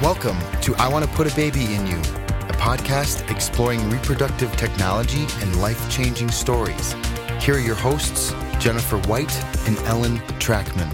Welcome to I Want to Put a Baby in You, a podcast exploring reproductive technology and life changing stories. Here are your hosts, Jennifer White and Ellen Trachman.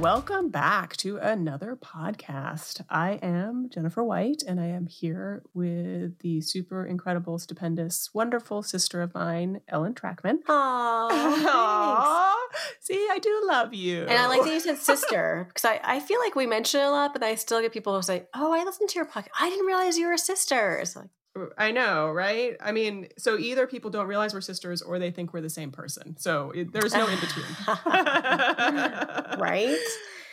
Welcome back to another podcast. I am Jennifer White, and I am here with the super incredible, stupendous, wonderful sister of mine, Ellen Trachman. Aww, See, I do love you. And I like that you said sister because I, I feel like we mention it a lot, but I still get people who say, "Oh, I listened to your podcast. I didn't realize you were a sister." Like, I know, right? I mean, so either people don't realize we're sisters or they think we're the same person. So it, there's no in between. right?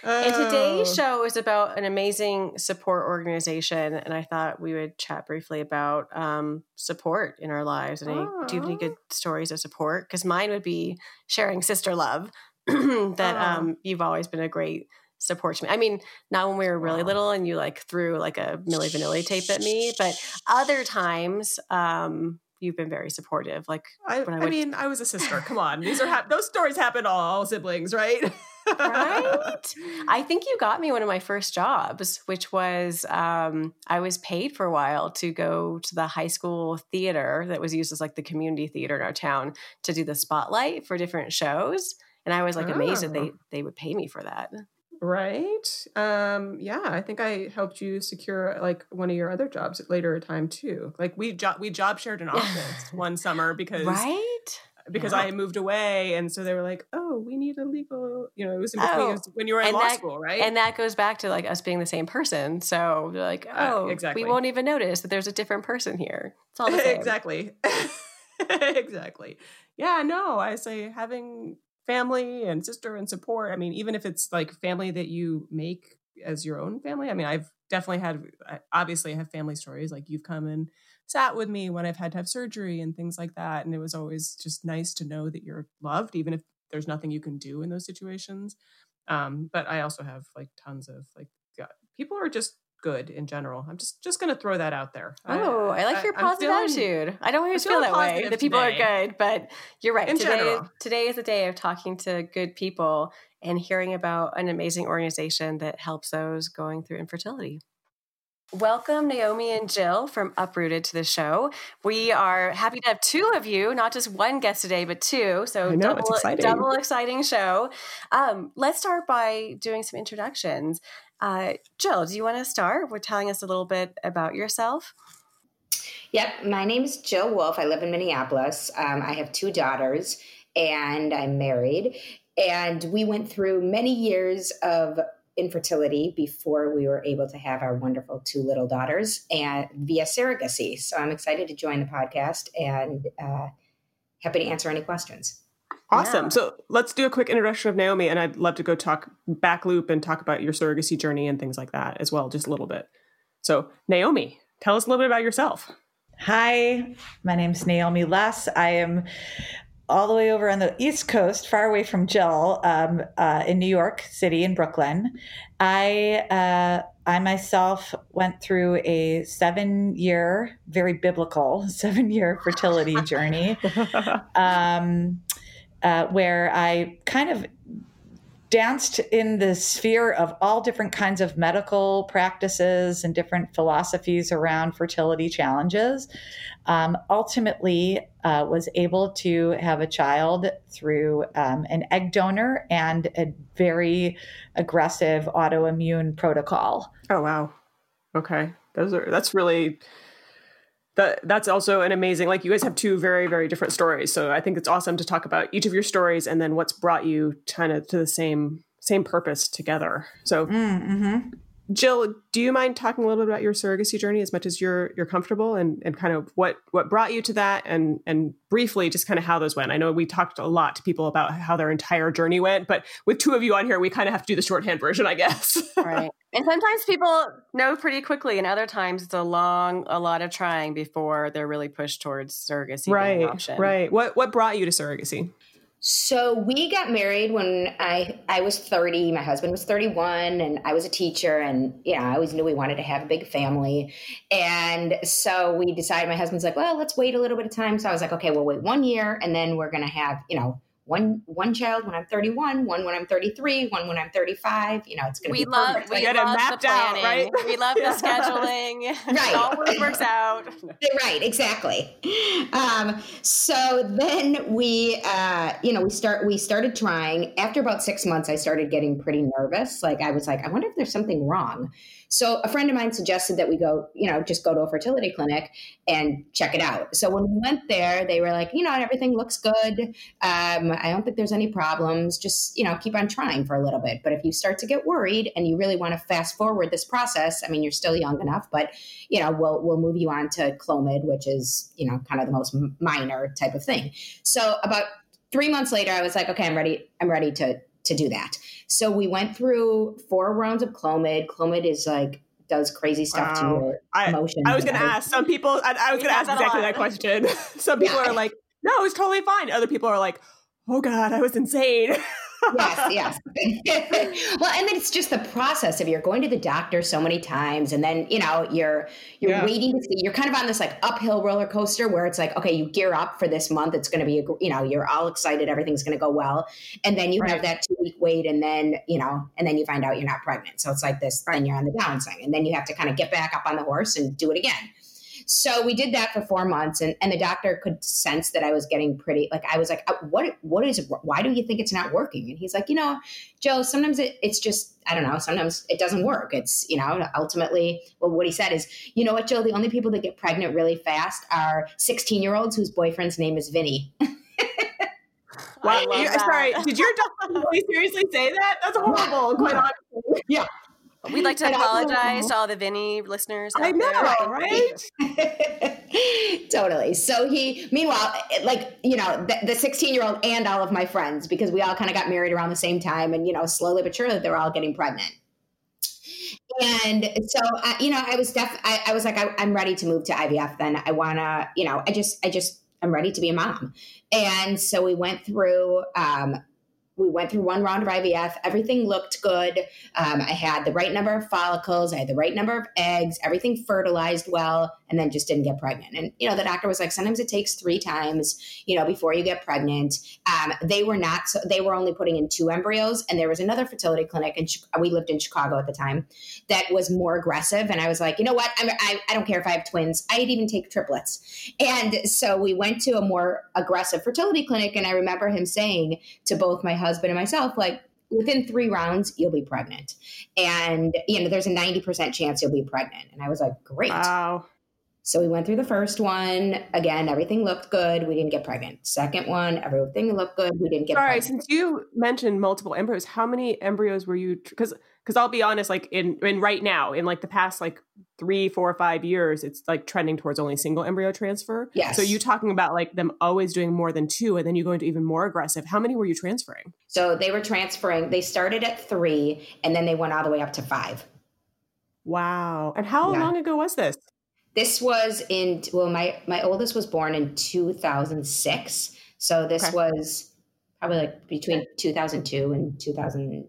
And today's Oh. show is about an amazing support organization, and I thought we would chat briefly about um, support in our lives. And I- do you have any good stories of support? Because mine would be sharing sister love. that Aw. um, you've always been a great support to me. I mean, not when we were really little and you like threw like a Milli Vanilli tape at me, but other times um, you've been very supportive. Like I, when I I, mean, I was a sister. Come on, these are hap- those stories happen to all siblings, right? right? I think you got me one of my first jobs, which was um, I was paid for a while to go to the high school theater that was used as like the community theater in our town to do the spotlight for different shows. And I was like amazed that they Oh. they would pay me for that. Right. Um, yeah, I think I helped you secure like one of your other jobs at later time too. Like we job we job shared an office one summer because Right? Because Yeah. I moved away and so they were like, "Oh, we need a legal, you know, it was in between Oh, when you were in and law that- school, right?" And that goes back to like us being the same person. So you're like, Uh, oh, exactly. we won't even notice that there's a different person here. It's all the same. exactly. exactly. Yeah, no, I say having family and sister and support. I mean, even if it's like family that you make as your own family. I mean, I've definitely had I obviously I have family stories like you've come and sat with me when I've had to have surgery and things like that and it was always just nice to know that you're loved even if there's nothing you can do in those situations. Um, but I also have like tons of like God, people are just good in general. I'm just just going to throw that out there. Oh, I, like your positive feeling- attitude. I don't always feel that way. The people today. are good, but you're right. In today, general. today is a day of talking to good people and hearing about an amazing organization that helps those going through infertility. Welcome, Naomi and Jill from Uprooted to the show. We are happy to have two of you, not just one guest today, but two. So I know, double, it's exciting. double exciting show. Um, let's start by doing some introductions. Uh, Jill, do you want to start with telling us a little bit about yourself? Yep, my name is Jill Wolf. I live in Minneapolis. Um, I have two daughters and I'm married. And we went through many years of infertility before we were able to have our wonderful two little daughters and via surrogacy. So I'm excited to join the podcast and uh, happy to answer any questions. Awesome. Yeah. So let's do a quick introduction of Naomi, and I'd love to go talk back loop and talk about your surrogacy journey and things like that as well, just a little bit. So, Naomi, tell us a little bit about yourself. Hi, my name's Naomi Less. I am all the way over on the East Coast, far away from Jill, um, uh, in New York City, in Brooklyn. I uh, I myself went through a seven year, very biblical seven year fertility journey um, uh, where I kind of danced in the sphere of all different kinds of medical practices and different philosophies around fertility challenges. Um, ultimately, uh, was able to have a child through um, an egg donor and a very aggressive autoimmune protocol. Oh wow. Okay. Those are that's really that that's also an amazing like you guys have two very very different stories. So I think it's awesome to talk about each of your stories and then what's brought you kind of to the same same purpose together. So Mm-hmm. Jill, do you mind talking a little bit about your surrogacy journey as much as you're you're comfortable and, and kind of what what brought you to that and and briefly just kind of how those went. I know we talked a lot to people about how their entire journey went, but with two of you on here, we kind of have to do the shorthand version, I guess. right and sometimes people know pretty quickly and other times it's a long a lot of trying before they're really pushed towards surrogacy right, option. right. What what brought you to surrogacy? So we got married when I I was 30, my husband was 31 and I was a teacher and yeah, I always knew we wanted to have a big family. And so we decided my husband's like, "Well, let's wait a little bit of time." So I was like, "Okay, we'll wait 1 year and then we're going to have, you know, one one child when I'm 31, one when I'm 33, one when I'm 35. You know, it's going to we be love perfect. we Like, love mapped the out, planning. right? We love the scheduling. Right. it always works out. right exactly um, so then we uh, you know we start we started trying after about six months i started getting pretty nervous like i was like i wonder if there's something wrong so a friend of mine suggested that we go you know just go to a fertility clinic and check it out so when we went there they were like you know everything looks good um, i don't think there's any problems just you know keep on trying for a little bit but if you start to get worried and you really want to fast forward this process i mean you're still young enough but you know, we'll we'll move you on to Clomid, which is you know kind of the most minor type of thing. So about three months later, I was like, okay, I'm ready. I'm ready to to do that. So we went through four rounds of Clomid. Clomid is like does crazy stuff Wow. to your I, emotions. I was going to ask some people. I, I was going to ask that exactly that question. some people Yeah. are like, "No, it's totally fine." Other people are like, "Oh God, I was insane." yes, yes. well, and then it's just the process of you're going to the doctor so many times, and then you know you're you're Yeah. waiting to see. You're kind of on this like uphill roller coaster where it's like, okay, you gear up for this month. It's going to be, a, you know, you're all excited. Everything's going to go well, and then you have that two week wait, and then you know, and then you find out you're not pregnant. So it's like this. and you're on the downswing, and then you have to kind of get back up on the horse and do it again. So we did that for four months, and, and the doctor could sense that I was getting pretty. Like I was like, "Uh, "What? What is? Why do you think it's not working?" And he's like, "You know, Joe, sometimes it, it's just I don't know. Sometimes it doesn't work. It's you know, ultimately, well, what he said is, you know what, Joe? The only people that get pregnant really fast are sixteen year olds whose boyfriend's name is Vinny. Wow, I love you- that. sorry, did your doctor really seriously say that? That's horrible. Quite honestly. We'd like to apologize to all the Vinny listeners. I know, there. right? totally. So he, meanwhile, it- like, you know, the, the 16 year old and all of my friends, because we all kind of got married around the same time and, you know, slowly but surely they were all getting pregnant. And so, I, you know, I was def, I, I was like, I, I'm ready to move to IVF. Then I want to, you know, I just, I just, I'm ready to be a mom. And so we went through, um, we went through one round of IVF. Everything looked good. Um, I had the right number of follicles. I had the right number of eggs. Everything fertilized well, and then just didn't get pregnant. And you know, the doctor was like, sometimes it takes three times, you know, before you get pregnant. Um, they were not. So they were only putting in two embryos, and there was another fertility clinic, and we lived in Chicago at the time, that was more aggressive. And I was like, you know what? I'm, I I don't care if I have twins. I'd even take triplets. And so we went to a more aggressive fertility clinic, and I remember him saying to both my husband and myself, like, within three rounds, you'll be pregnant. And, you know, there's a 90% chance you'll be pregnant. And I was like, great. Wow. So we went through the first one. Again, everything looked good. We didn't get pregnant. Second one, everything looked good. We didn't get Sorry, pregnant. since you mentioned multiple embryos, how many embryos were you? Because because I'll be honest, like in in right now, in like the past like three, four, five years, it's like trending towards only single embryo transfer. Yes. So you talking about like them always doing more than two, and then you going to even more aggressive. How many were you transferring? So they were transferring. They started at three and then they went all the way up to five. Wow. And how Yeah. long ago was this? This was in, well, my, my oldest was born in 2006. So this Okay. was probably like between 2002 and 2000.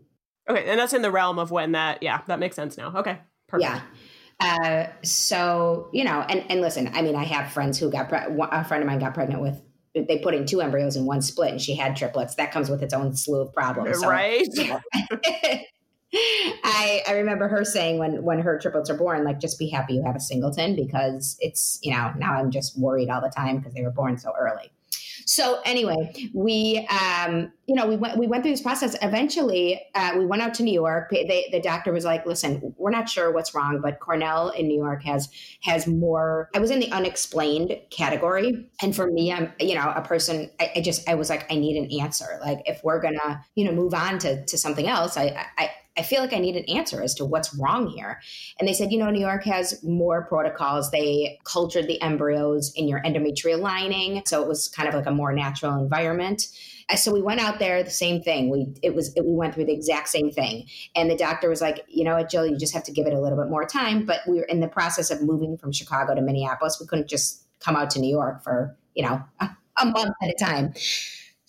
Okay, and that's in the realm of when that. Yeah, that makes sense now. Okay, perfect. Yeah. Uh, so you know, and and listen, I mean, I have friends who got pre- a friend of mine got pregnant with. They put in two embryos in one split, and she had triplets. That comes with its own slew of problems. So, right. you know. I I remember her saying when when her triplets are born, like just be happy you have a singleton because it's you know now I'm just worried all the time because they were born so early. So anyway, we um, you know we went we went through this process. Eventually, uh, we went out to New York. They, the doctor was like, "Listen, we're not sure what's wrong, but Cornell in New York has has more." I was in the unexplained category, and for me, I'm you know a person. I, I just I was like, I need an answer. Like if we're gonna you know move on to to something else, I I. I feel like I need an answer as to what's wrong here. And they said, you know, New York has more protocols. They cultured the embryos in your endometrial lining. So it was kind of like a more natural environment. Uh, So we went out there, the same thing. We it was it, we went through the exact same thing, and the doctor was like, you know what, Jill, you just have to give it a little bit more time. But we were in the process of moving from Chicago to Minneapolis. We couldn't just come out to New York for you know a, a month at a time.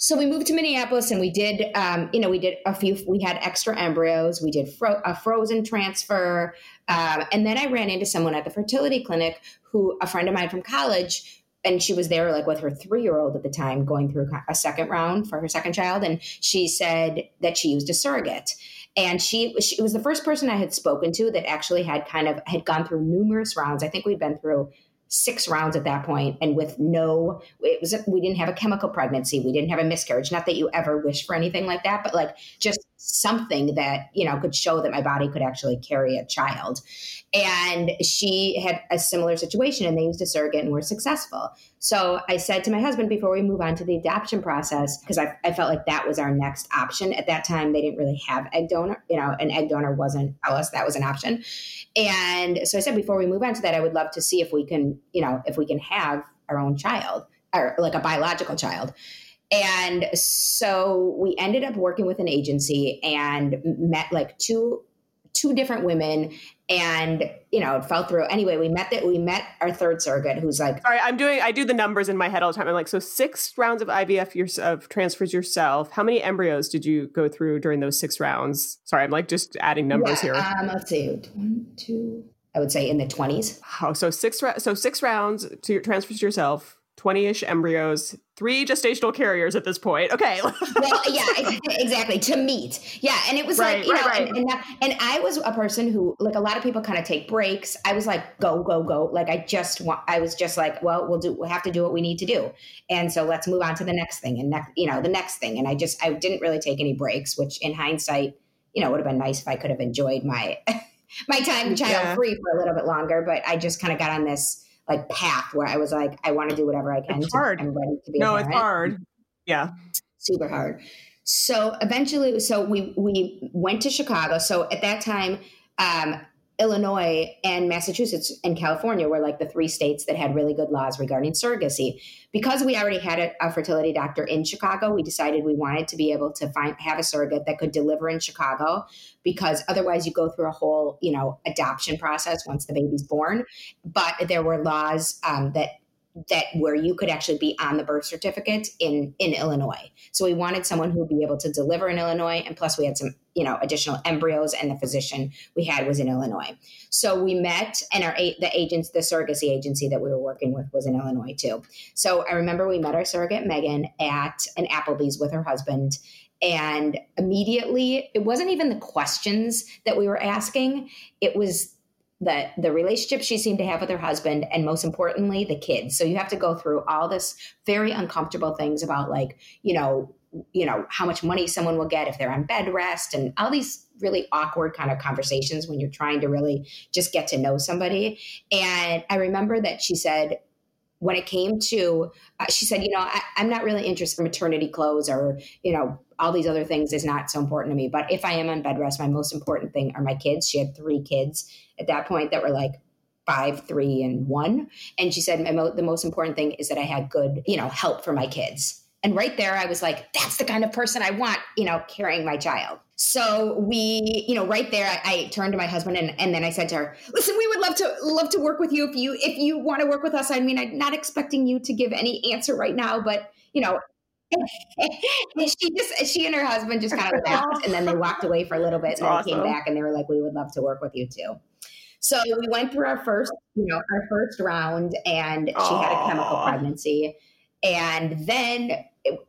So we moved to Minneapolis and we did, um, you know, we did a few, we had extra embryos. We did fro- a frozen transfer. Um, and then I ran into someone at the fertility clinic who, a friend of mine from college, and she was there like with her three year old at the time going through a second round for her second child and she said that she used a surrogate and she, she was the first person i had spoken to that actually had kind of had gone through numerous rounds i think we'd been through six rounds at that point and with no it was we didn't have a chemical pregnancy we didn't have a miscarriage not that you ever wish for anything like that but like just something that you know could show that my body could actually carry a child. And she had a similar situation and they used a surrogate and were successful. So i said to my husband before we move on to the adoption process because I, I, felt like that was our next option. At that time they didn't really have egg donor you know an egg donor wasn't us that was an option. And so I said, before we move on to that, I would love to see if we can, you know, if we can have our own child or like a biological child. And so we ended up working with an agency and met like two two different women and you know it fell through. Anyway we met that we met our third surrogate who's like sorry i'm doing i do the numbers in my head all the time. I'm like so six rounds of ivf your, of transfers yourself. How many embryos did you go through during those six rounds? Sorry i'm like just adding numbers yeah, here um, let's see. One two i would say in the 20s oh so six so six rounds to your transfers yourself 20-ish embryos three gestational carriers at this point. Okay. Well yeah exactly to meet. Yeah and it was right, like you right, know right. And, and, and, i was a person who like a lot of people kind of take breaks. I was like go go go. Like i just want i was just like well we'll do we'll have to do what we need to do. And so let's move on to the next thing and next you know the next thing. And i just i didn't really take any breaks which in hindsight you know would have been nice if i could have enjoyed my my time child yeah. free for a little bit longer. But i just kind of got on this like path where I was like, I want to do whatever I can. It's hard. I'm ready to be. No, it's hard. Yeah, super hard. So eventually, so we we went to Chicago. So at that time, um, Illinois and Massachusetts and California were like the three states that had really good laws regarding surrogacy. Because we already had a, a, fertility doctor in Chicago, we decided we wanted to be able to find have a surrogate that could deliver in Chicago because otherwise you go through a whole, you know, adoption process once the baby's born. But there were laws um, that that where you could actually be on the birth certificate in in Illinois. So we wanted someone who would be able to deliver in Illinois, and plus we had some you know additional embryos, and the physician we had was in Illinois. So we met, and our the agents, the surrogacy agency that we were working with was in Illinois too. So I remember we met our surrogate Megan at an Applebee's with her husband. And immediately, it wasn't even the questions that we were asking. It was the the relationship she seemed to have with her husband and most importantly the kids so you have to go through all this very uncomfortable things about like you know you know how much money someone will get if they're on bed rest and all these really awkward kind of conversations when you're trying to really just get to know somebody and i remember that she said when it came to uh, she said you know I, i'm not really interested in maternity clothes or you know all these other things is not so important to me but if i am on bed rest my most important thing are my kids she had three kids at that point that were like five, three, and one. And she said, mo- the most important thing is that I had good, you know, help for my kids. And right there, I was like, that's the kind of person I want, you know, carrying my child. So we, you know, right there, I, I turned to my husband and, and then I said to her, listen, we would love to love to work with you if you if you want to work with us. I mean, I'm not expecting you to give any answer right now, but you know, she just she and her husband just kind of laughed and then they walked away for a little bit That's and then awesome. came back and they were like, we would love to work with you too. So we went through our first, you know, our first round, and she Aww. had a chemical pregnancy. And then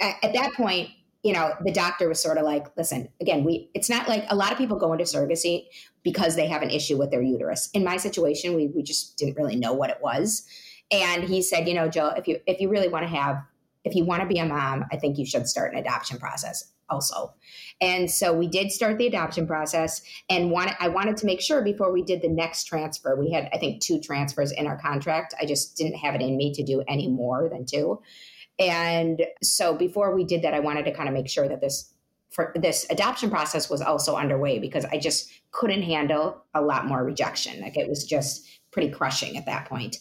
at that point, you know, the doctor was sort of like, listen, again, we it's not like a lot of people go into surrogacy because they have an issue with their uterus. In my situation, we we just didn't really know what it was. And he said, you know, Joe, if you if you really want to have if you want to be a mom, I think you should start an adoption process also. And so we did start the adoption process and wanted, I wanted to make sure before we did the next transfer, we had, I think, two transfers in our contract. I just didn't have it in me to do any more than two. And so before we did that, I wanted to kind of make sure that this for this adoption process was also underway because I just couldn't handle a lot more rejection. Like it was just pretty crushing at that point.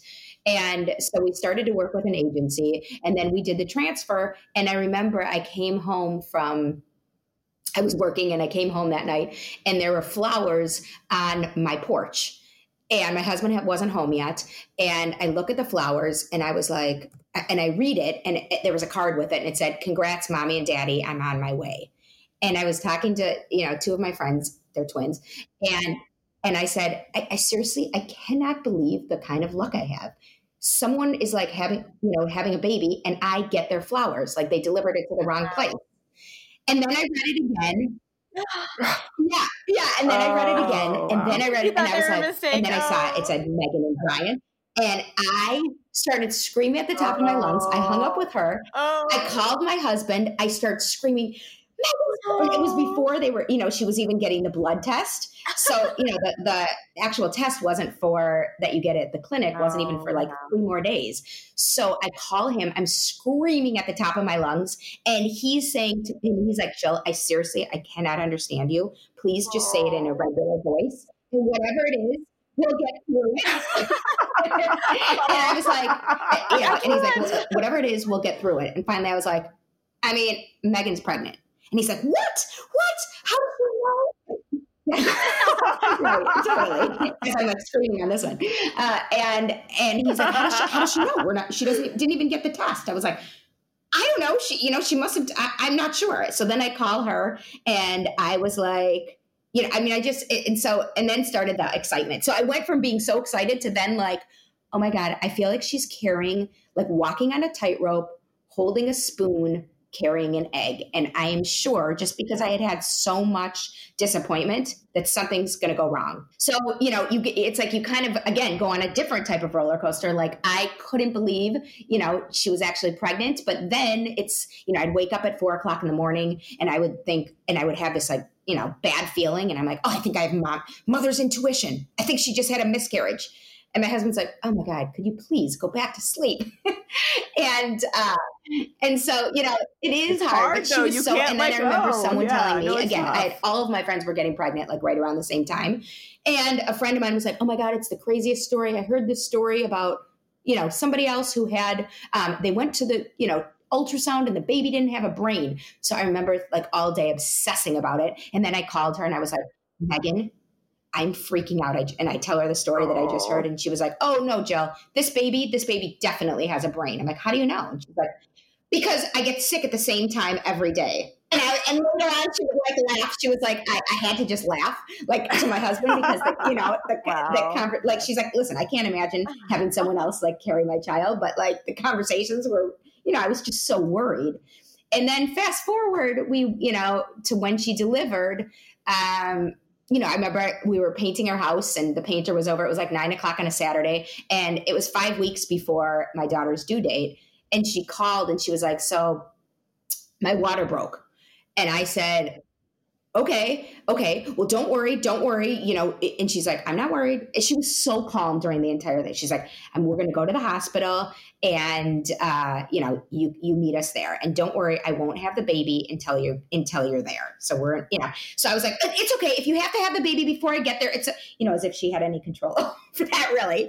And so we started to work with an agency and then we did the transfer. And I remember I came home from I was working and I came home that night and there were flowers on my porch. And my husband wasn't home yet. And I look at the flowers and I was like, and I read it and it, there was a card with it and it said, Congrats, mommy and daddy, I'm on my way. And I was talking to, you know, two of my friends, they're twins. And and I said, I, I seriously, I cannot believe the kind of luck I have someone is like having, you know, having a baby and I get their flowers. Like they delivered it to the wrong place. And then I read it again. yeah, yeah. And then I read it again. Oh, and then. I read it and I was like, and then I saw it. It said Megan and Brian. And I started screaming at the top of my lungs. I hung up with her. Oh. I called my husband. I start screaming. It was before they were, you know, she was even getting the blood test. So, you know, the, the actual test wasn't for that you get at the clinic, wasn't even for like oh, three more days. So I call him. I'm screaming at the top of my lungs. And he's saying to me, he's like, Jill, I seriously, I cannot understand you. Please just say it in a regular voice. And whatever it is, we'll get through it. and I was like, know, and he's like, whatever it is, we'll get through it. And finally, I was like, I mean, Megan's pregnant. And he's like, what? What? How did you know? right, totally. Because I'm like screaming on this one. Uh, and and he's like, how does, she, how does she know? We're not. She doesn't didn't even get the test. I was like, I don't know. She, you know, she must have. I, I'm not sure. So then I call her, and I was like, you know, I mean, I just and so and then started the excitement. So I went from being so excited to then like, oh my god, I feel like she's carrying like walking on a tightrope, holding a spoon, carrying an egg. And I am sure just because I had had so much disappointment that something's going to go wrong. So, you know, you it's like you kind of, again, go on a different type of roller coaster. Like I couldn't believe, you know, she was actually pregnant. But then it's, you know, I'd wake up at four o'clock in the morning and I would think, and I would have this like, you know, bad feeling. And I'm like, oh, I think I have mom, mother's intuition. I think she just had a miscarriage. And my husband's like, "Oh my God, could you please go back to sleep?" and uh, and so you know, it is It's hard. hard, but she though. was You so. And then I remember go. someone Yeah, telling me no, again. I had, all of my friends were getting pregnant like right around the same time, and a friend of mine was like, "Oh my God, it's the craziest story. I heard this story about you know somebody else who had. Um, they went to the you know." ultrasound and the baby didn't have a brain so i remember like all day obsessing about it and then i called her and i was like megan I'm freaking out. I, and I tell her the story that I just heard, and she was like, "Oh no, Jill, this baby, this baby definitely has a brain." I'm like, "How do you know?" And she's like, "Because I get sick at the same time every day." And, I, and later on, she would like laugh. She was like, I, I had to just laugh, like to my husband because, the, you know, the, Wow. the conver- like she's like, listen, I can't imagine having someone else like carry my child, but like the conversations were, you know, I was just so worried. And then fast forward, we, you know, to when she delivered. Um, you know, I remember we were painting our house and the painter was over. It was like nine o'clock on a Saturday. And it was five weeks before my daughter's due date. And she called and she was like, So my water broke. And I said, Okay, okay. Well, don't worry, don't worry. You know, and she's like, I'm not worried. She was so calm during the entire thing. She's like, and we're gonna go to the hospital and uh, you know, you you meet us there. And don't worry, I won't have the baby until you until you're there. So we're you know, so I was like, it's okay. If you have to have the baby before I get there, it's you know, as if she had any control for that really.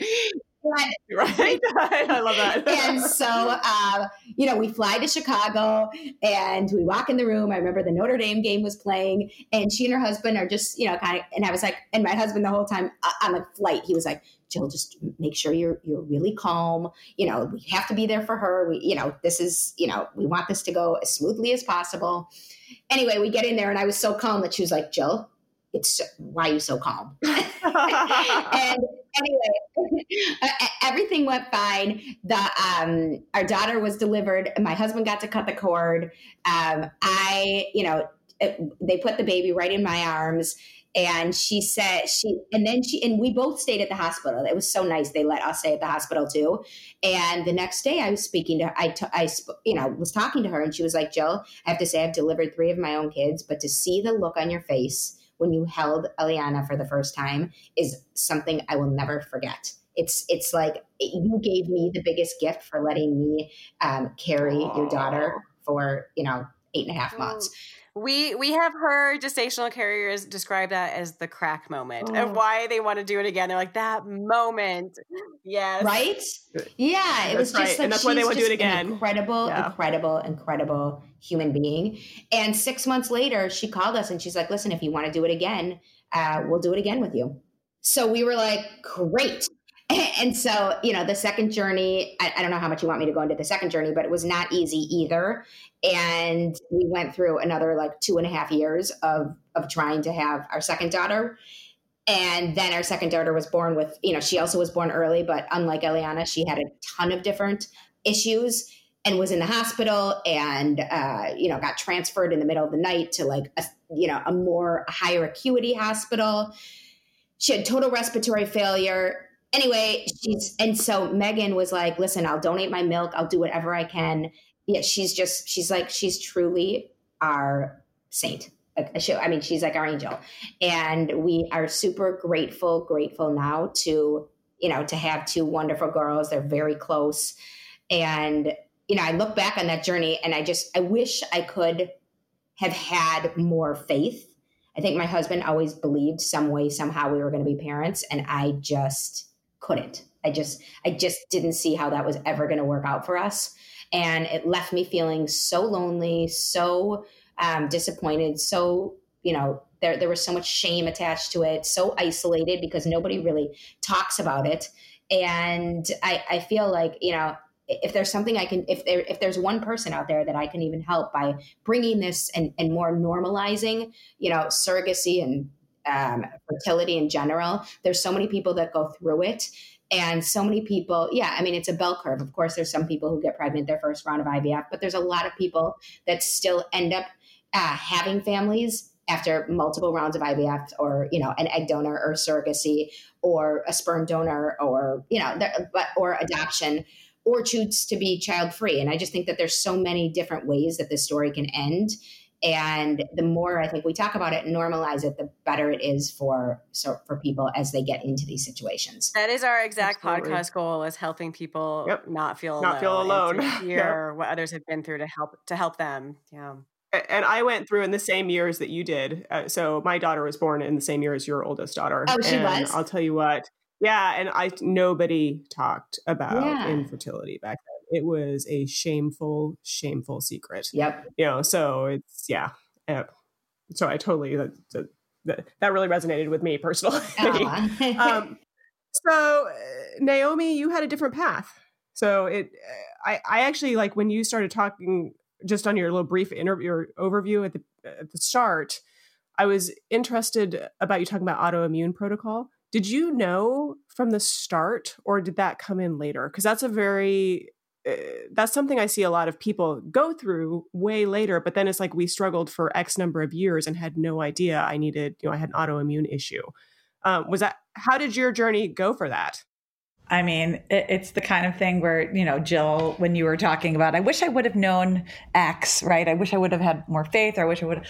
But right? I love that. and so uh, you know we fly to chicago and we walk in the room. I remember the notre dame game was playing and she and her husband are just you know kind of and i was like and my husband the whole time on the flight. He was like jill just make sure you're you're really calm. You know we have to be there for her. We you know this is you know we want this to go as smoothly as possible. Anyway we get in there and i was so calm that she was like jill it's why are you so calm and anyway, everything went fine. The um, our daughter was delivered. My husband got to cut the cord. Um, I, you know, it, they put the baby right in my arms. And she said she, and then she, and we both stayed at the hospital. It was so nice. They let us stay at the hospital too. And the next day, I was speaking to, I, t- I, sp- you know, was talking to her, and she was like, "Jill, I have to say, I've delivered three of my own kids, but to see the look on your face when you held Eliana for the first time is something I will never forget. It's it's like you gave me the biggest gift for letting me um, carry your daughter for you know eight and a half months. We we have heard gestational carriers describe that as the crack moment Oh. and why they want to do it again. They're like that moment. Yes. Right? Yeah, it was just right. like And that's why they she's wanna do it again. Incredible, Yeah. incredible, incredible human being. And six months later, she called us and she's like, "Listen, if you want to do it again, uh, we'll do it again with you." So we were like, "Great." And so, you know, the second journey, I, I don't know how much you want me to go into the second journey, but it was not easy either. And we went through another like two and a half years of of trying to have our second daughter. And then our second daughter was born with, you know, she also was born early, but unlike Eliana, she had a ton of different issues and was in the hospital and uh, you know got transferred in the middle of the night to like a you know a more higher acuity hospital. She had total respiratory failure anyway she's and so megan was like listen i'll donate my milk. I'll do whatever i can. Yeah she's just she's like she's truly our saint. I mean, she's like our angel, and we are super grateful, grateful now to you know to have two wonderful girls. They're very close, and you know, I look back on that journey and I just, I wish I could have had more faith. I think my husband always believed some way, somehow we were going to be parents, and I just couldn't. I just, I just didn't see how that was ever going to work out for us. And it left me feeling so lonely, so um, disappointed, so, you know, there, there was so much shame attached to it, so isolated because nobody really talks about it. And I, I feel like, you know, if there's something I can, if there, if there's one person out there that I can even help by bringing this and, and more normalizing, you know, surrogacy and um, fertility in general, there's so many people that go through it. And so many people, yeah, I mean, it's a bell curve. Of course, there's some people who get pregnant their first round of IVF, but there's a lot of people that still end up uh, having families after multiple rounds of IVF or, you know, an egg donor or surrogacy or a sperm donor or, you know, but, or adoption or choose to be child free. And I just think that there's so many different ways that this story can end. And the more I think we talk about it and normalize it, the better it is for so for people as they get into these situations. That is our exact Absolutely. podcast goal: is helping people yep. not feel not alone feel alone, hear yep. what others have been through to help to help them. Yeah and I went through in the same years that you did. Uh, so my daughter was born in the same year as your oldest daughter. Oh, she and was. I'll tell you what, yeah, and I nobody talked about yeah. infertility back then. It was a shameful, shameful secret. Yep. You know, so it's yeah. Uh, so I totally that, that, that really resonated with me personally. um, so uh, Naomi, you had a different path. So it, uh, I, I actually like when you started talking just on your little brief interview or overview at the at the start. I was interested about you talking about autoimmune protocol did you know from the start, or did that come in later? Because that's a very that's something I see a lot of people go through way later. But then it's like we struggled for X number of years and had no idea I needed, you know, I had an autoimmune issue. Um, was that how did your journey go for that? I mean, it, it's the kind of thing where, you know, Jill, when you were talking about, I wish I would have known X, right? I wish I would have had more faith, or I wish I would.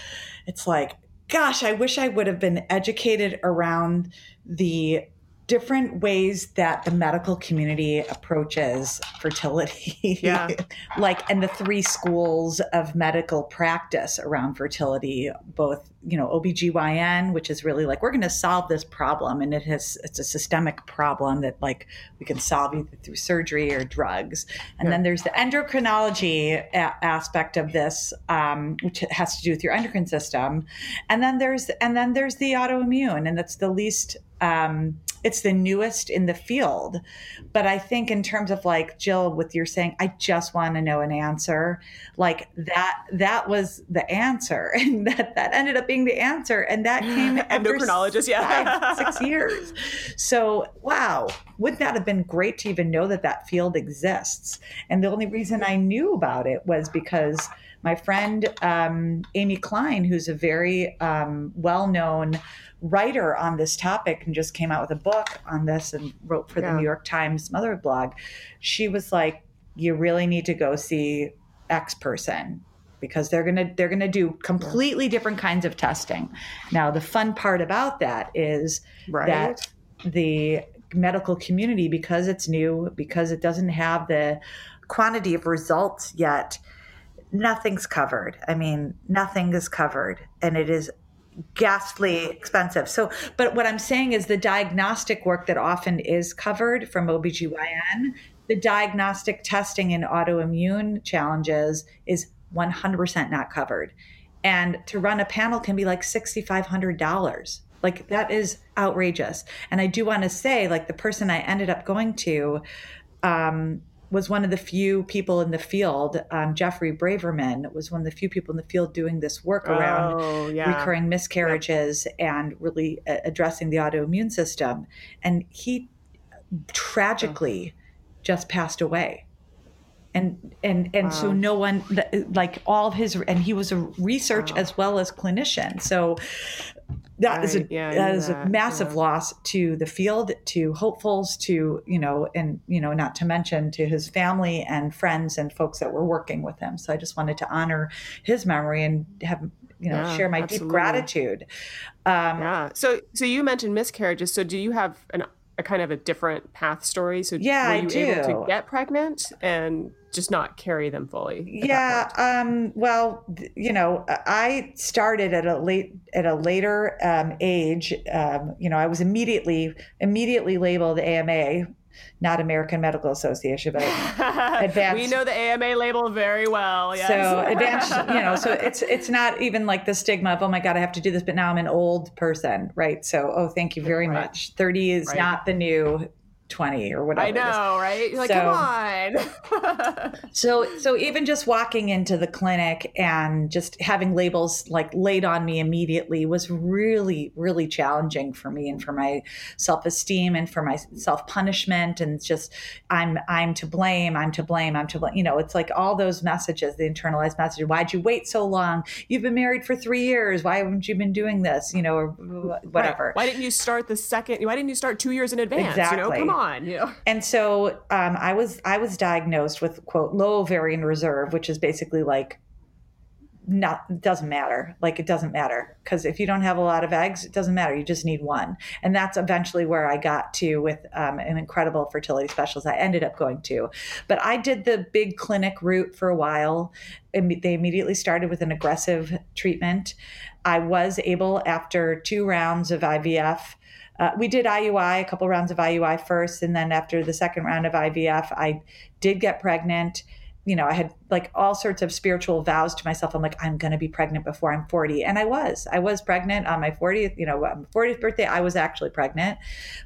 It's like gosh, I wish I would have been educated around the different ways that the medical community approaches fertility. Yeah. like, and the three schools of medical practice around fertility, both, you know, OBGYN, which is really like, we're going to solve this problem. And it has, it's a systemic problem that like we can solve either through surgery or drugs. And yeah. then there's the endocrinology a- aspect of this, um, which has to do with your endocrine system. And then there's, and then there's the autoimmune and that's the least, um, it's the newest in the field. But I think in terms of like Jill, with your saying, I just want to know an answer, like that that was the answer. And that that ended up being the answer. And that came endocrinologist, yeah. Five, six years. So wow, would that have been great to even know that that field exists? And the only reason I knew about it was because my friend um, Amy Klein, who's a very um, well known writer on this topic and just came out with a book on this and wrote for yeah. the New York Times mother blog, she was like, "You really need to go see X person." Because they're going to they're going to do completely different kinds of testing. Now the fun part about that is right. that the medical community because it's new because it doesn't have the quantity of results yet nothing's covered. I mean, nothing is covered and it is ghastly expensive. So, but what I'm saying is the diagnostic work that often is covered from OBGYN, the diagnostic testing in autoimmune challenges is 100% not covered. And to run a panel can be like $6,500. Like that is outrageous. And I do want to say, like the person I ended up going to, um, was one of the few people in the field. Um, Jeffrey Braverman was one of the few people in the field doing this work around Oh, yeah. recurring miscarriages and really uh, addressing the autoimmune system. And he tragically just passed away. And and and so no one like all of his and he was a research Wow. as well as clinician. So that is a Right, yeah, I that a massive yeah. loss to the field, to hopefuls, to you know, and you know, not to mention to his family and friends and folks that were working with him. So I just wanted to honor his memory and have you know Yeah, share my absolutely. deep gratitude. Um, Yeah. So so you mentioned miscarriages. So do you have an, a kind of a different path story? So Yeah, were I you able do. to get pregnant and just not carry them fully? Yeah. Um, well, you know, I started at a late at a later um, age. Um, you know, I was immediately immediately labeled AMA, not American Medical Association, but advanced- we know the AMA label very well. Yes. so advanced. You know, so it's it's not even like the stigma of oh my god, I have to do this, but now I'm an old person, right? So oh, thank you very Right. much. Thirty is Right. not the new twenty or whatever. I know, right? You're like, come on. So so even just walking into the clinic and just having labels like laid on me immediately was really really challenging for me and for my self-esteem and for my self-punishment and just I'm I'm to blame, I'm to blame, I'm to blame. You know, it's like all those messages, the internalized message, why'd you wait so long? You've been married for 3 years. Why haven't you been doing this? You know, or whatever. Right. Why didn't you start the second? Why didn't you start two years in advance? You Exactly. know, come on. You know. And so um, I was I was diagnosed with quote low ovarian reserve, which is basically like not doesn't matter. Like it doesn't matter because if you don't have a lot of eggs, it doesn't matter. You just need one, and that's eventually where I got to with um, an incredible fertility specialist. I ended up going to, but I did the big clinic route for a while. Imme- They immediately started with an aggressive treatment. I was able after two rounds of IVF uh, we did IUI, a couple rounds of IUI first, and then after the second round of IVF, I did get pregnant. You know, I had like all sorts of spiritual vows to myself. I'm like, I'm going to be pregnant before I'm 40, and I was. I was pregnant on my 40th. You know, um, 40th birthday. I was actually pregnant,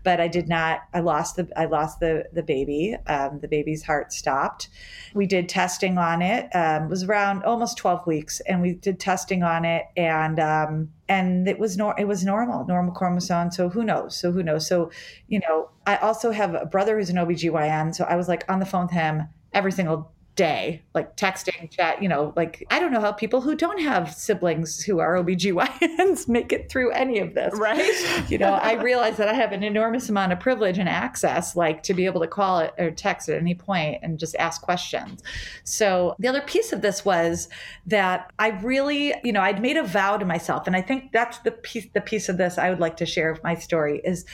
but I did not. I lost the. I lost the the baby. Um, the baby's heart stopped. We did testing on it. Um, it was around almost 12 weeks, and we did testing on it, and um, and it was nor- it was normal, normal chromosome. So who knows? So who knows? So you know, I also have a brother who's an OBGYN. So I was like on the phone with him every single day, like texting, chat, you know, like I don't know how people who don't have siblings who are OBGYNs make it through any of this. Right. You know, I realize that I have an enormous amount of privilege and access, like to be able to call it or text at any point and just ask questions. So the other piece of this was that I really, you know, I'd made a vow to myself, and I think that's the piece, the piece of this I would like to share of my story is,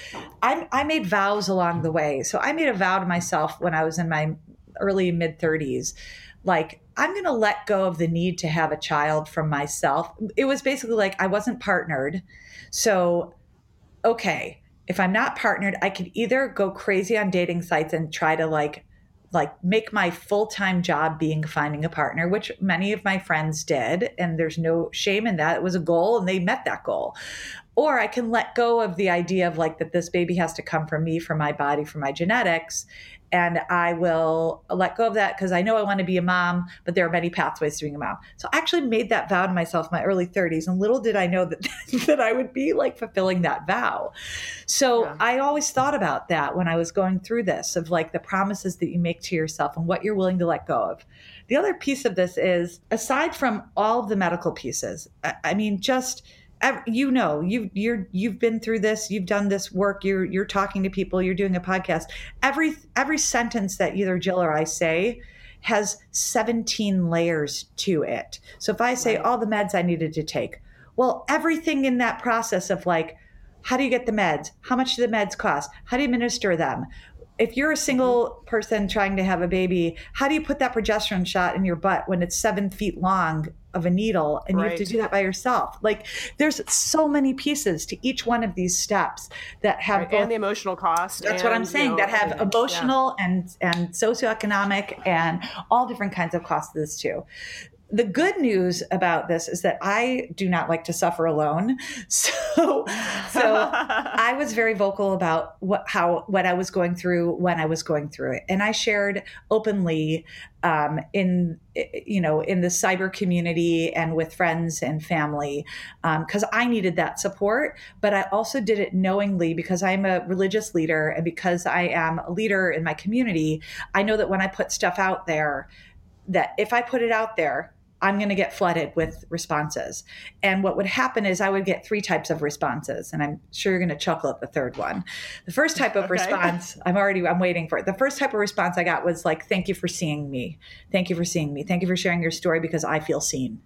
I, I made vows along the way. So I made a vow to myself when I was in my early mid 30s like i'm going to let go of the need to have a child from myself. It was basically like i wasn't partnered. So okay if i'm not partnered i could either go crazy on dating sites and try to like like make my full-time job being finding a partner which many of my friends did and there's no shame in that. It was a goal and they met that goal. Or i can let go of the idea of like that this baby has to come from me from my body from my genetics and I will let go of that because I know I want to be a mom, but there are many pathways to being a mom. So I actually made that vow to myself in my early 30s, and little did I know that that I would be like fulfilling that vow. So Yeah. I always thought about that when I was going through this of like the promises that you make to yourself and what you're willing to let go of. The other piece of this is aside from all of the medical pieces, I, I mean, just you know you you're you've been through this you've done this work you're you're talking to people you're doing a podcast. Every every sentence that either jill or i say has 17 layers to it. So if i say Right. all the meds i needed to take well everything in that process of like how do you get the meds? How much do the meds cost? How do you administer them? If you're a mm-hmm. single person trying to have a baby, how do you put that progesterone shot in your butt when it's seven feet long of a needle and you have to do that by yourself? Like, there's so many pieces to each one of these steps that have Right, both and the emotional cost. that's what I'm and, you saying. know, that have emotional and and socioeconomic and all different kinds of costs to this too. The good news about this is that I do not like to suffer alone. So, so I was very vocal about what how what I was going through when I was going through it, and I shared openly um, in you know in the cyber community and with friends and family because um, I needed that support. But I also did it knowingly because I'm a religious leader and because I am a leader in my community. I know that when I put stuff out there, that if I put it out there I'm going to get flooded with responses. And what would happen is I would get three types of responses, and I'm sure you're going to chuckle at the third one. The first type of okay. response, I'm already I'm waiting for it. The first type of response I got was like, "Thank you for seeing me. Thank you for seeing me. Thank you for sharing your story because I feel seen."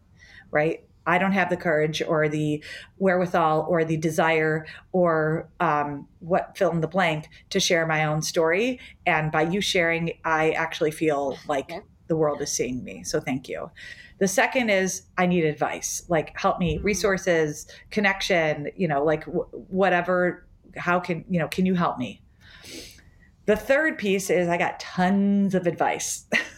Right? I don't have the courage or the wherewithal or the desire or um, what fill in the blank to share my own story. And by you sharing, I actually feel like the world is seeing me. So thank you. The second is I need advice, like help me, mm-hmm. resources, connection, you know, like w- whatever. How can, you know, can you help me? The third piece is I got tons of advice.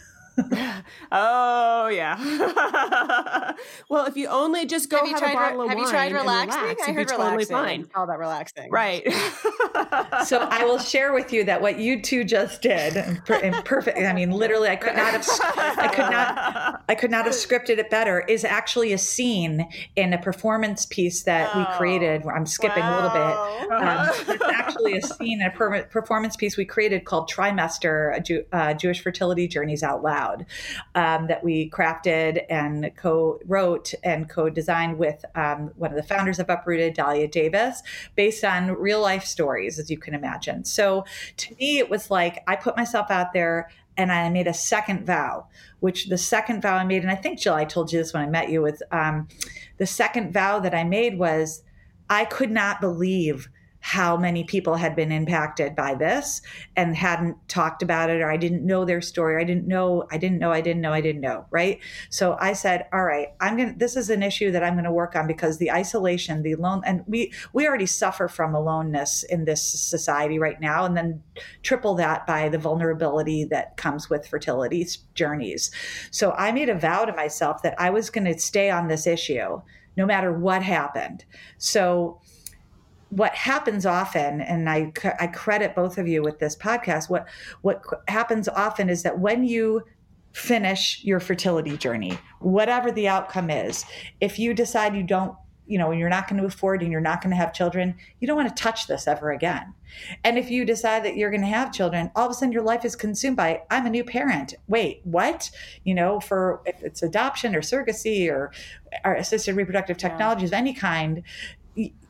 oh yeah. well, if you only just go have, have a bottle of have wine, you tried relaxing? Relax, I heard totally relaxing. fine. All that relaxing, right? so I will share with you that what you two just did, in perfect. I mean, literally, I could not have, I could not, I could not have scripted it better. Is actually a scene in a performance piece that oh, we created. I'm skipping wow. a little bit. Um, it's actually a scene in a per- performance piece we created called Trimester: Jew- uh, Jewish Fertility Journeys Out Loud um, that we crafted and co-wrote and co-designed with um, one of the founders of Uprooted, Dahlia Davis, based on real life stories, as you can imagine. So to me, it was like I put myself out there and I made a second vow, which the second vow I made, and I think Jill, I told you this when I met you, with um, the second vow that I made was I could not believe how many people had been impacted by this and hadn't talked about it or I didn't know their story. I didn't know, I didn't know, I didn't know, I didn't know, right? So I said, all right, I'm going to this is an issue that I'm going to work on because the isolation, the alone and we we already suffer from aloneness in this society right now and then triple that by the vulnerability that comes with fertility journeys. So I made a vow to myself that I was going to stay on this issue no matter what happened. So what happens often and I, I credit both of you with this podcast what what happens often is that when you finish your fertility journey whatever the outcome is if you decide you don't you know you're not going to move forward and you're not going to have children you don't want to touch this ever again. And if you decide that you're going to have children all of a sudden your life is consumed by i'm a new parent. Wait what? You know for if it's adoption or surrogacy or, or assisted reproductive technologies yeah. of any kind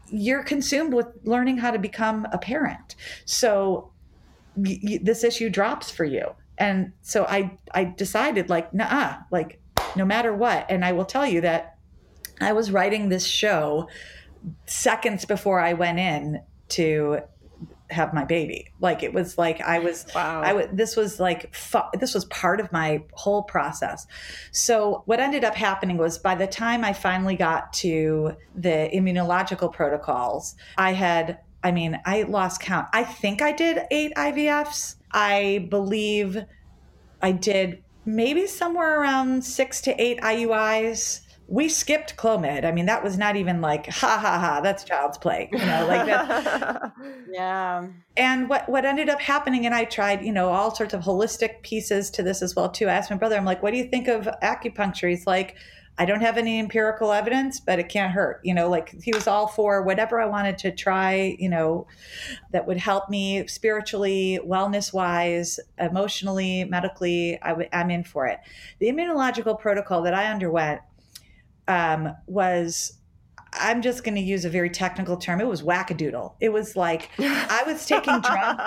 you're consumed with learning how to become a parent. So y- y- this issue drops for you. And so I I decided like nah, like no matter what. And I will tell you that I was writing this show seconds before I went in to have my baby. Like it was like I was wow. I was this was like fu- this was part of my whole process. So what ended up happening was by the time I finally got to the immunological protocols, I had I mean, I lost count. I think I did 8 IVFs. I believe I did maybe somewhere around 6 to 8 IUIs we skipped Clomid. I mean, that was not even like, ha ha ha, that's child's play, you know, like that. yeah. And what, what ended up happening, and I tried, you know, all sorts of holistic pieces to this as well, too. I asked my brother, I'm like, what do you think of acupuncture? He's like, I don't have any empirical evidence, but it can't hurt. You know, like he was all for whatever I wanted to try, you know, that would help me spiritually, wellness wise, emotionally, medically. i w- I'm in for it. The immunological protocol that I underwent um, was I'm just going to use a very technical term. It was wackadoodle. It was like I was taking drugs.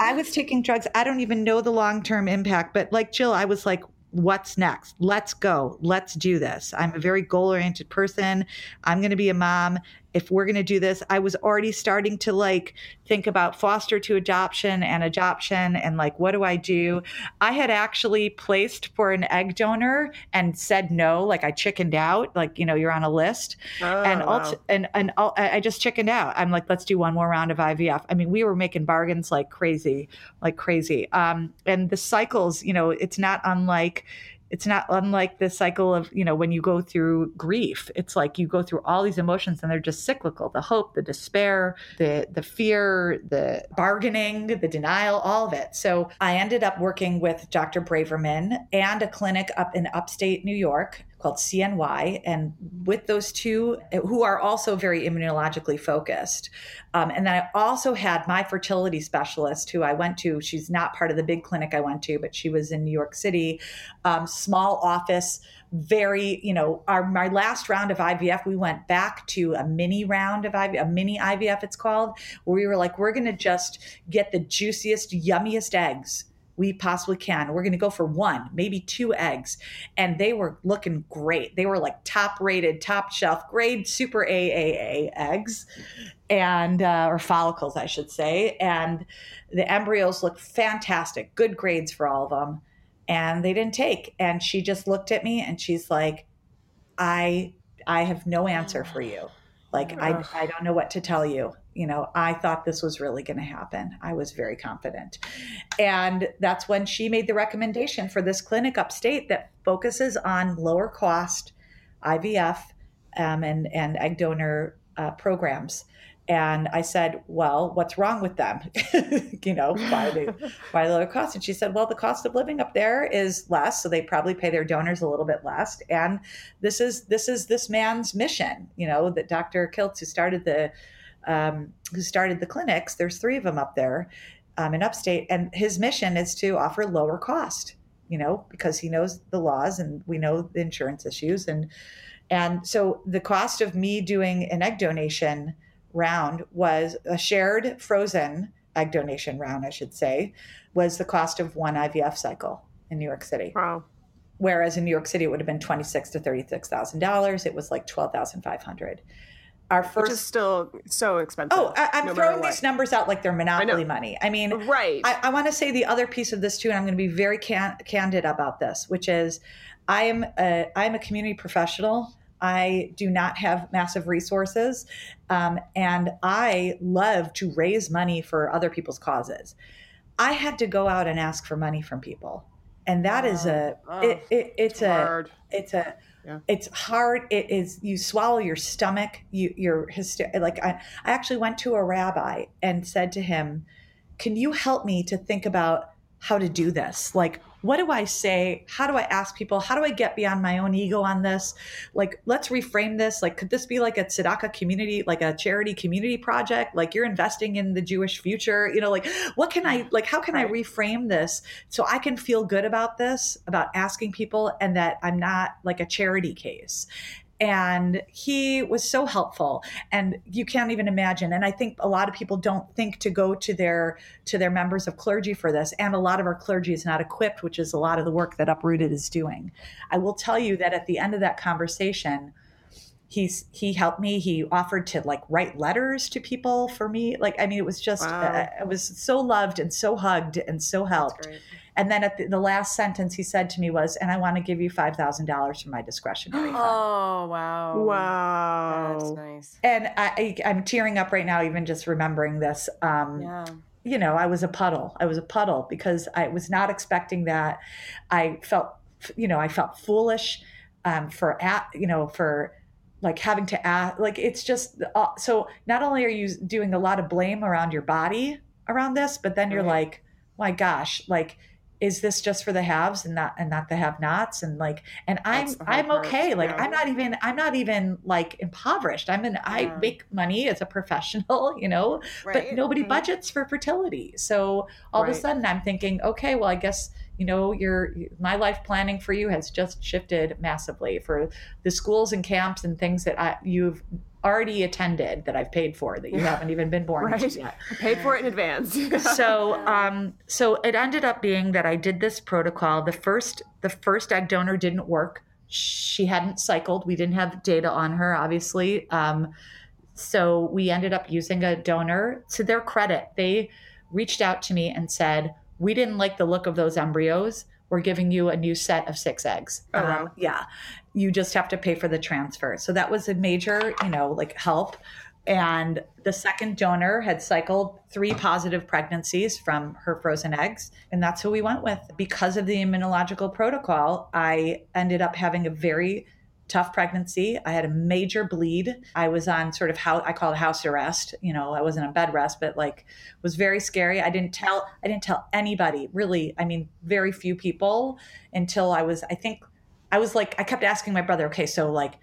I was taking drugs. I don't even know the long term impact, but like Jill, I was like, what's next? Let's go. Let's do this. I'm a very goal oriented person. I'm going to be a mom if we're going to do this, I was already starting to like think about foster to adoption and adoption and like, what do I do? I had actually placed for an egg donor and said no, like I chickened out, like, you know, you're on a list. Oh, and, wow. and, and I just chickened out. I'm like, let's do one more round of IVF. I mean, we were making bargains like crazy, like crazy. Um, and the cycles, you know, it's not unlike, it's not unlike the cycle of you know when you go through grief it's like you go through all these emotions and they're just cyclical. The hope the despair the the fear the bargaining the denial all of it. So i ended up working with dr braverman and a clinic up in upstate new york called CNY, and with those two, who are also very immunologically focused. Um, and then I also had my fertility specialist, who I went to. She's not part of the big clinic I went to, but she was in New York City, um, small office. Very, you know, our my last round of IVF, we went back to a mini round of IVF, a mini IVF, it's called, where we were like, we're going to just get the juiciest, yummiest eggs we possibly can. We're going to go for one, maybe two eggs. And they were looking great. They were like top rated, top shelf, grade super AAA eggs and, uh, or follicles, I should say. And the embryos looked fantastic, good grades for all of them. And they didn't take. And she just looked at me and she's like, I, I have no answer for you. Like, I, I don't know what to tell you you know, I thought this was really going to happen. I was very confident. And that's when she made the recommendation for this clinic upstate that focuses on lower cost IVF um, and, and egg donor uh, programs. And I said, well, what's wrong with them? you know, why the why the lower cost? And she said, well, the cost of living up there is less, so they probably pay their donors a little bit less. And this is this is this man's mission. You know, that Dr. Kiltz, who started the um, who started the clinics. There's three of them up there um, in upstate, and his mission is to offer lower cost. You know, because he knows the laws and we know the insurance issues, and and so the cost of me doing an egg donation round was a shared frozen egg donation round, I should say, was the cost of one IVF cycle in New York City. Wow. Whereas in New York City, it would have been twenty six to thirty six thousand dollars. It was like twelve thousand five hundred our first Which is still so expensive. Oh, I, am no throwing these numbers out like they're monopoly I money. I mean, right. I, I want to say the other piece of this too, and I'm going to be very can- candid about this, which is I am a, I'm a community professional. I do not have massive resources, um, and I love to raise money for other people's causes. I had to go out and ask for money from people, and that is a uh, it, it, it's, it's a hard. it's a yeah. It's hard. It is, you swallow your stomach. You, you're hyster- like, I, I actually went to a rabbi and said to him, Can you help me to think about how to do this? Like, what do I say? How do I ask people? How do I get beyond my own ego on this? Like, let's reframe this. Like, could this be like a tzedakah community, like a charity community project? Like, you're investing in the Jewish future. You know, like, what can I, like, how can right. I reframe this so I can feel good about this, about asking people, and that I'm not like a charity case? And he was so helpful and you can't even imagine. And i think a lot of people don't think to go to their to their members of clergy for this and a lot of our clergy is not equipped which is a lot of the work that uprooted is doing. I will tell you that at the end of that conversation he's he helped me. He offered to like write letters to people for me. Like i mean it was just wow. uh, i was so loved and so hugged and so helped and then at the, the, last sentence he said to me was, "And I want to give you five thousand dollars for my discretionary fund." Oh wow! Wow, that's nice. And I, I, am tearing up right now, even just remembering this. Um, yeah. You know, I was a puddle. I was a puddle because I was not expecting that. I felt, you know, I felt foolish um, for at, you know, for like having to ask. Like it's just uh, so. Not only are you doing a lot of blame around your body around this, but then you're right. like, my gosh, like is this just for the haves and not and not the have nots and like and i'm i'm okay part. like yeah. i'm not even i'm not even like impoverished i'm an yeah. i make money as a professional you know right. but nobody mm-hmm. budgets for fertility so all right. of a sudden i'm thinking okay well i guess you know your my life planning for you has just shifted massively for the schools and camps and things that I, you've already attended that I've paid for that you haven't even been born right. yet. I paid for it in advance. so um so it ended up being that I did this protocol. The first the first egg donor didn't work. She hadn't cycled. We didn't have data on her, obviously. Um, so we ended up using a donor. To their credit, they reached out to me and said, "We didn't like the look of those embryos." we're giving you a new set of six eggs. Oh, wow. Um, yeah. You just have to pay for the transfer. So that was a major, you know, like help. And the second donor had cycled three positive pregnancies from her frozen eggs. And that's who we went with. Because of the immunological protocol, I ended up having a very tough pregnancy. I had a major bleed. I was on sort of how I call it house arrest. You know, I wasn't on bed rest, but like was very scary. I didn't tell I didn't tell anybody, really. I mean, very few people until I was I think I was like I kept asking my brother, okay, so like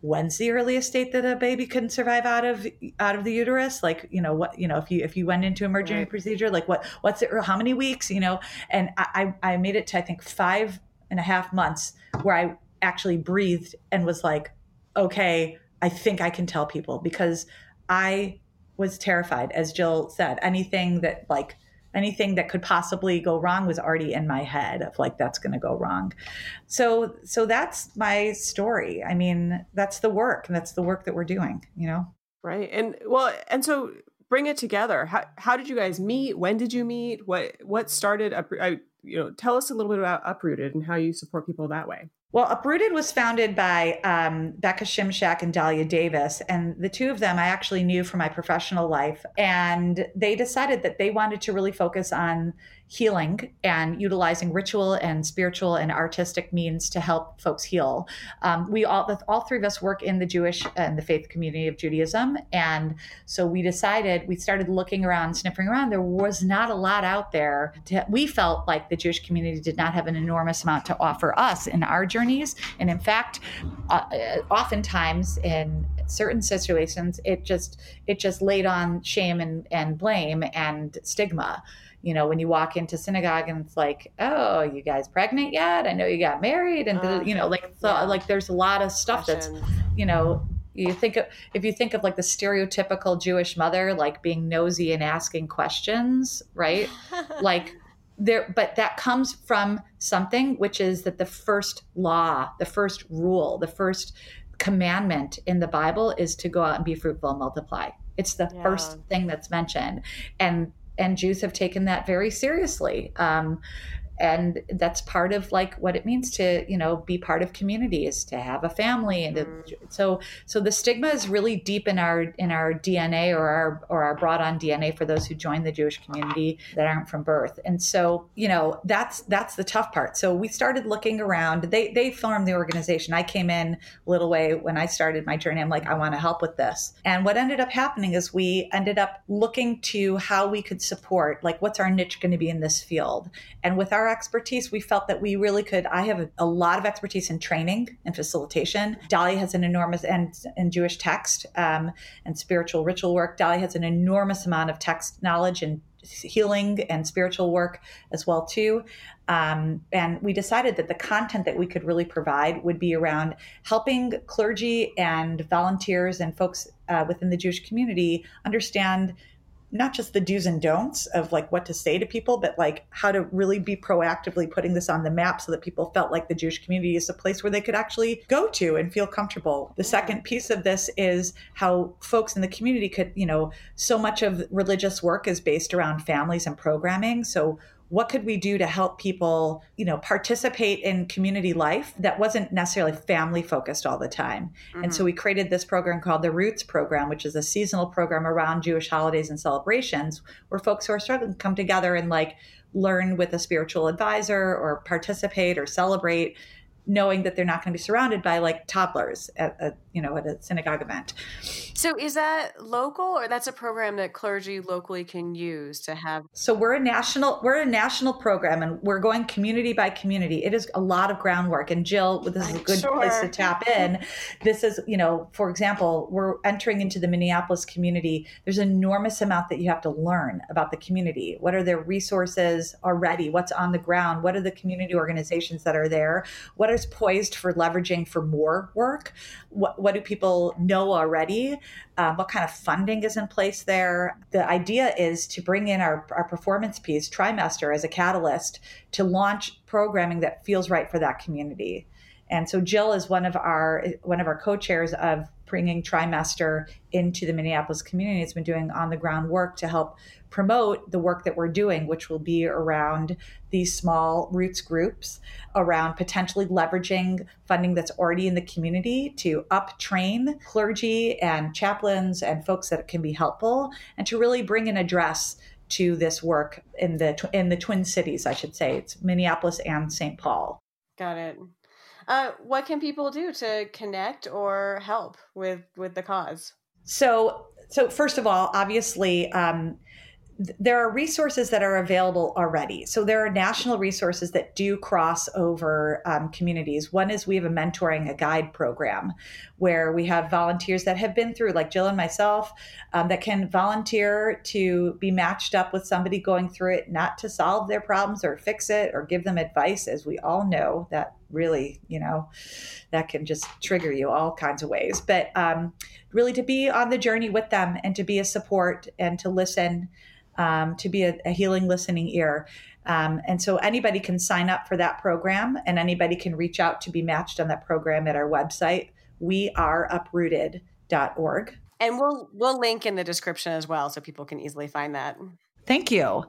when's the earliest date that a baby can survive out of out of the uterus like you know what you know if you if you went into emergency right. procedure like what what's it how many weeks you know and i i made it to i think five and a half months where i actually breathed and was like, okay, I think I can tell people because I was terrified, as Jill said. Anything that like anything that could possibly go wrong was already in my head of like that's going to go wrong. So so that's my story. I mean, that's the work and that's the work that we're doing, you know. Right. And well, and so bring it together. How how did you guys meet? When did you meet? What what started up I, you know, tell us a little bit about Uprooted and how you support people that way. Well, Uprooted was founded by um, Becca Shimshak and Dahlia Davis. And the two of them I actually knew from my professional life. And they decided that they wanted to really focus on healing and utilizing ritual and spiritual and artistic means to help folks heal. Um, we all, all three of us work in the Jewish and the faith community of Judaism. And so we decided, we started looking around, sniffing around. There was not a lot out there. To, we felt like the Jewish community did not have an enormous amount to offer us in our journeys. And in fact, uh, oftentimes in certain situations, it just, it just laid on shame and, and blame and stigma you know, when you walk into synagogue and it's like, oh, you guys pregnant yet? I know you got married, and uh, you know, like so, yeah. like there's a lot of stuff that's, you know, you think of if you think of like the stereotypical Jewish mother, like being nosy and asking questions, right? like there, but that comes from something which is that the first law, the first rule, the first commandment in the Bible is to go out and be fruitful and multiply. It's the yeah. first thing that's mentioned. And and Jews have taken that very seriously. Um, and that's part of like what it means to you know be part of communities to have a family and mm. to, so so the stigma is really deep in our in our dna or our or our brought on dna for those who join the jewish community that aren't from birth. And so you know that's that's the tough part. So we started looking around. They they formed the organization. I came in a little way when i started my journey. I'm like i want to help with this. And what ended up happening is we ended up looking to how we could support like what's our niche going to be in this field? And with our expertise, we felt that we really could. I have a, a lot of expertise in training and facilitation. Dahlia has an enormous, and in Jewish text um, and spiritual ritual work, Dahlia has an enormous amount of text knowledge and healing and spiritual work as well too um, and we decided that the content that we could really provide would be around helping clergy and volunteers and folks uh, within the jewish community understand not just the do's and don'ts of like what to say to people, but like how to really be proactively putting this on the map so that people felt like the Jewish community is a place where they could actually go to and feel comfortable. The second piece of this is how folks in the community could, you know, so much of religious work is based around families and programming. So what could we do to help people you know participate in community life that wasn't necessarily family focused all the time mm-hmm. and so mm-hmm. we created this program called the roots program which is a seasonal program around jewish holidays and celebrations where folks who are struggling come together and like learn with a spiritual advisor or participate or celebrate knowing that they're not going to be surrounded by like toddlers at a you know at a synagogue event. So is that local or that's a program that clergy locally can use to have so we're a national we're a national program and we're going community by community. It is a lot of groundwork and jill this is a good sure. place to tap in. This is you know for example we're entering into the minneapolis community. There's an enormous amount that you have to learn about the community. What are their resources already? What's on the ground? What are the community organizations that are there? What is poised for leveraging for more work. What, what do people know already? Um, what kind of funding is in place there? The idea is to bring in our, our performance piece trimester as a catalyst to launch programming that feels right for that community and so jill is one of our one of our co-chairs of bringing Trimester into the Minneapolis community. It's been doing on the ground work to help promote the work that we're doing, which will be around these small roots groups, around potentially leveraging funding that's already in the community to up train clergy and chaplains and folks that can be helpful, and to really bring an address to this work in the in the Twin Cities, I should say. It's Minneapolis and St. Paul. Got it. Uh, what can people do to connect or help with with the cause? So, so first of all, obviously, um, there are resources that are available already. So there are national resources that do cross over um, communities. One is we have a mentoring, a guide program where we have volunteers that have been through, like Jill and myself, um, that can volunteer to be matched up with somebody going through it, not to solve their problems or fix it or give them advice, as we all know that really, you know, that can just trigger you all kinds of ways. But um, really to be on the journey with them and to be a support and to listen um, to be a, a, healing listening ear. Um, and so anybody can sign up for that program and anybody can reach out to be matched on that program at our website, weareuprooted.org. And we'll we'll link in the description as well so people can easily find that. Thank you.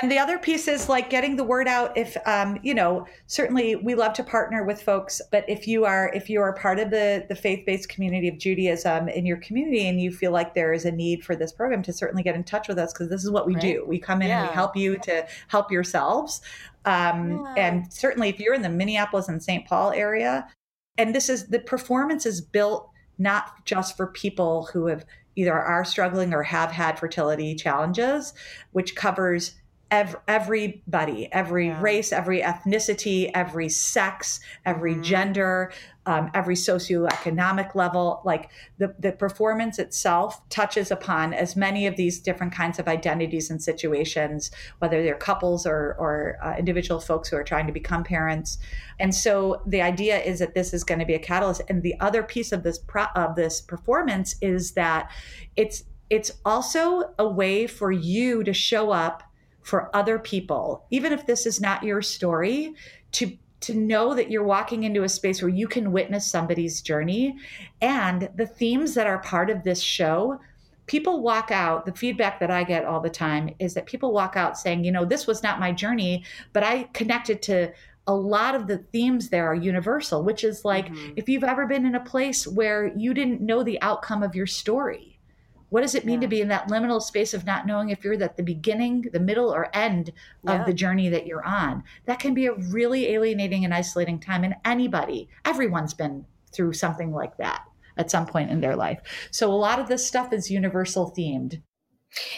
And the other piece is like getting the word out. If um, you know, certainly we love to partner with folks, but if you are if you are part of the the faith based community of Judaism in your community and you feel like there is a need for this program, to certainly get in touch with us because this is what we right. do. We come in yeah. and we help you to help yourselves. Um, yeah. And certainly, if you're in the Minneapolis and St. Paul area, and this is the performance is built not just for people who have either are struggling or have had fertility challenges, which covers ev- everybody, every yeah. race, every ethnicity, every sex, every mm-hmm. gender, um, every socioeconomic level. Like the, the performance itself touches upon as many of these different kinds of identities and situations, whether they're couples or, or uh, individual folks who are trying to become parents. And so the idea is that this is going to be a catalyst. And the other piece of this pro- of this performance is that it's it's also a way for you to show up for other people, even if this is not your story, to to know that you're walking into a space where you can witness somebody's journey and the themes that are part of this show people walk out the feedback that i get all the time is that people walk out saying you know this was not my journey but i connected to a lot of the themes there are universal which is like mm-hmm. if you've ever been in a place where you didn't know the outcome of your story what does it mean yeah. to be in that liminal space of not knowing if you're at the beginning, the middle, or end of the journey that you're on? That can be a really alienating and isolating time. And anybody, everyone's been through something like that at some point in their life. So a lot of this stuff is universal themed.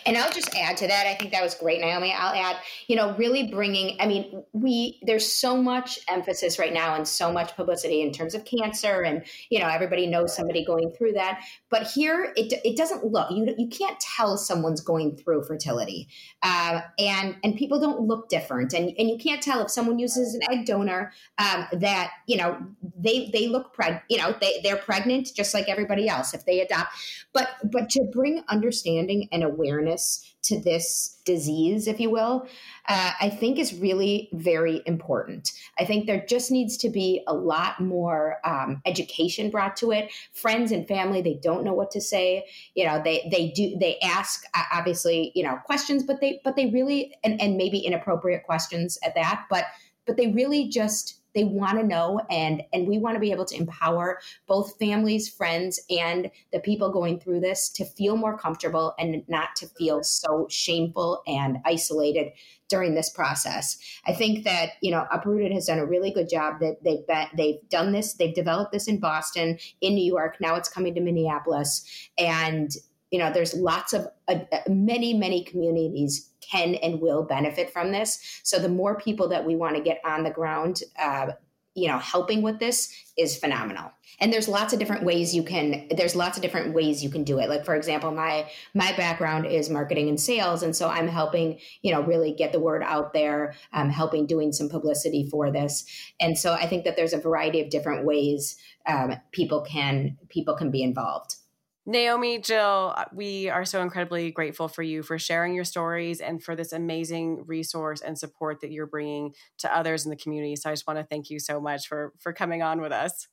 And I'll just add to that. I think that was great, Naomi. I'll add, you know, really bringing, I mean, we, there's so much emphasis right now and so much publicity in terms of cancer. And, you know, everybody knows somebody going through that. But here, it, it doesn't look, you, you can't tell someone's going through fertility. Uh, and, and people don't look different. And, and you can't tell if someone uses an egg donor um, that, you know, they, they look pregnant, you know, they, they're pregnant just like everybody else if they adopt. But, but to bring understanding and awareness awareness to this disease, if you will, uh, I think is really very important. I think there just needs to be a lot more um, education brought to it. Friends and family, they don't know what to say. You know, they they do they ask obviously you know questions, but they but they really and, and maybe inappropriate questions at that, but but they really just they want to know and and we want to be able to empower both families friends and the people going through this to feel more comfortable and not to feel so shameful and isolated during this process. I think that you know uprooted has done a really good job that they've they've done this they've developed this in boston in new york now it's coming to minneapolis and you know there's lots of uh, uh, many many communities can and will benefit from this. So the more people that we want to get on the ground uh, you know helping with this is phenomenal. And there's lots of different ways you can there's lots of different ways you can do it. Like for example my my background is marketing and sales and so i'm helping you know really get the word out there. Helping doing some publicity for this. And so i think that there's a variety of different ways um, people can people can be involved Naomi, Jill, uh, we are so incredibly grateful for you for sharing your stories and for this amazing resource and support that you're bringing to others in the community. So I just want to thank you so much for for coming on with us.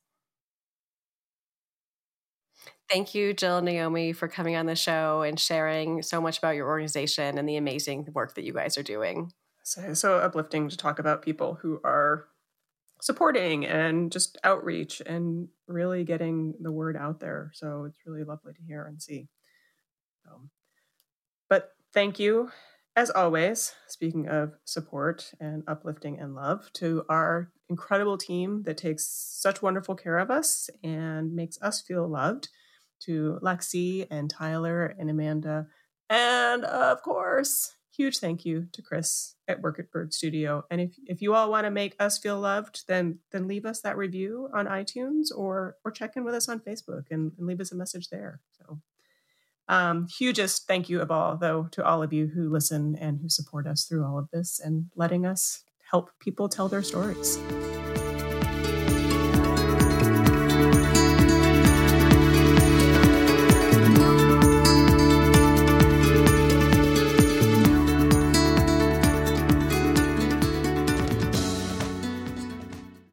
Thank you, Jill and Naomi, for coming on the show and sharing so much about your organization and the amazing work that you guys are doing. So, so uplifting to talk about people who are supporting and just outreach and really getting the word out there. So it's really lovely to hear and see. So, but thank you, as always, speaking of support and uplifting and love, to our incredible team that takes such wonderful care of us and makes us feel loved, to Lexi and Tyler and Amanda, and of course, huge thank you to Chris at Work at Bird Studio. And if, if you all want to make us feel loved, then then leave us that review on iTunes or or check in with us on Facebook and, and leave us a message there. So um, hugest thank you of all, though, to all of you who listen and who support us through all of this and letting us help people tell their stories.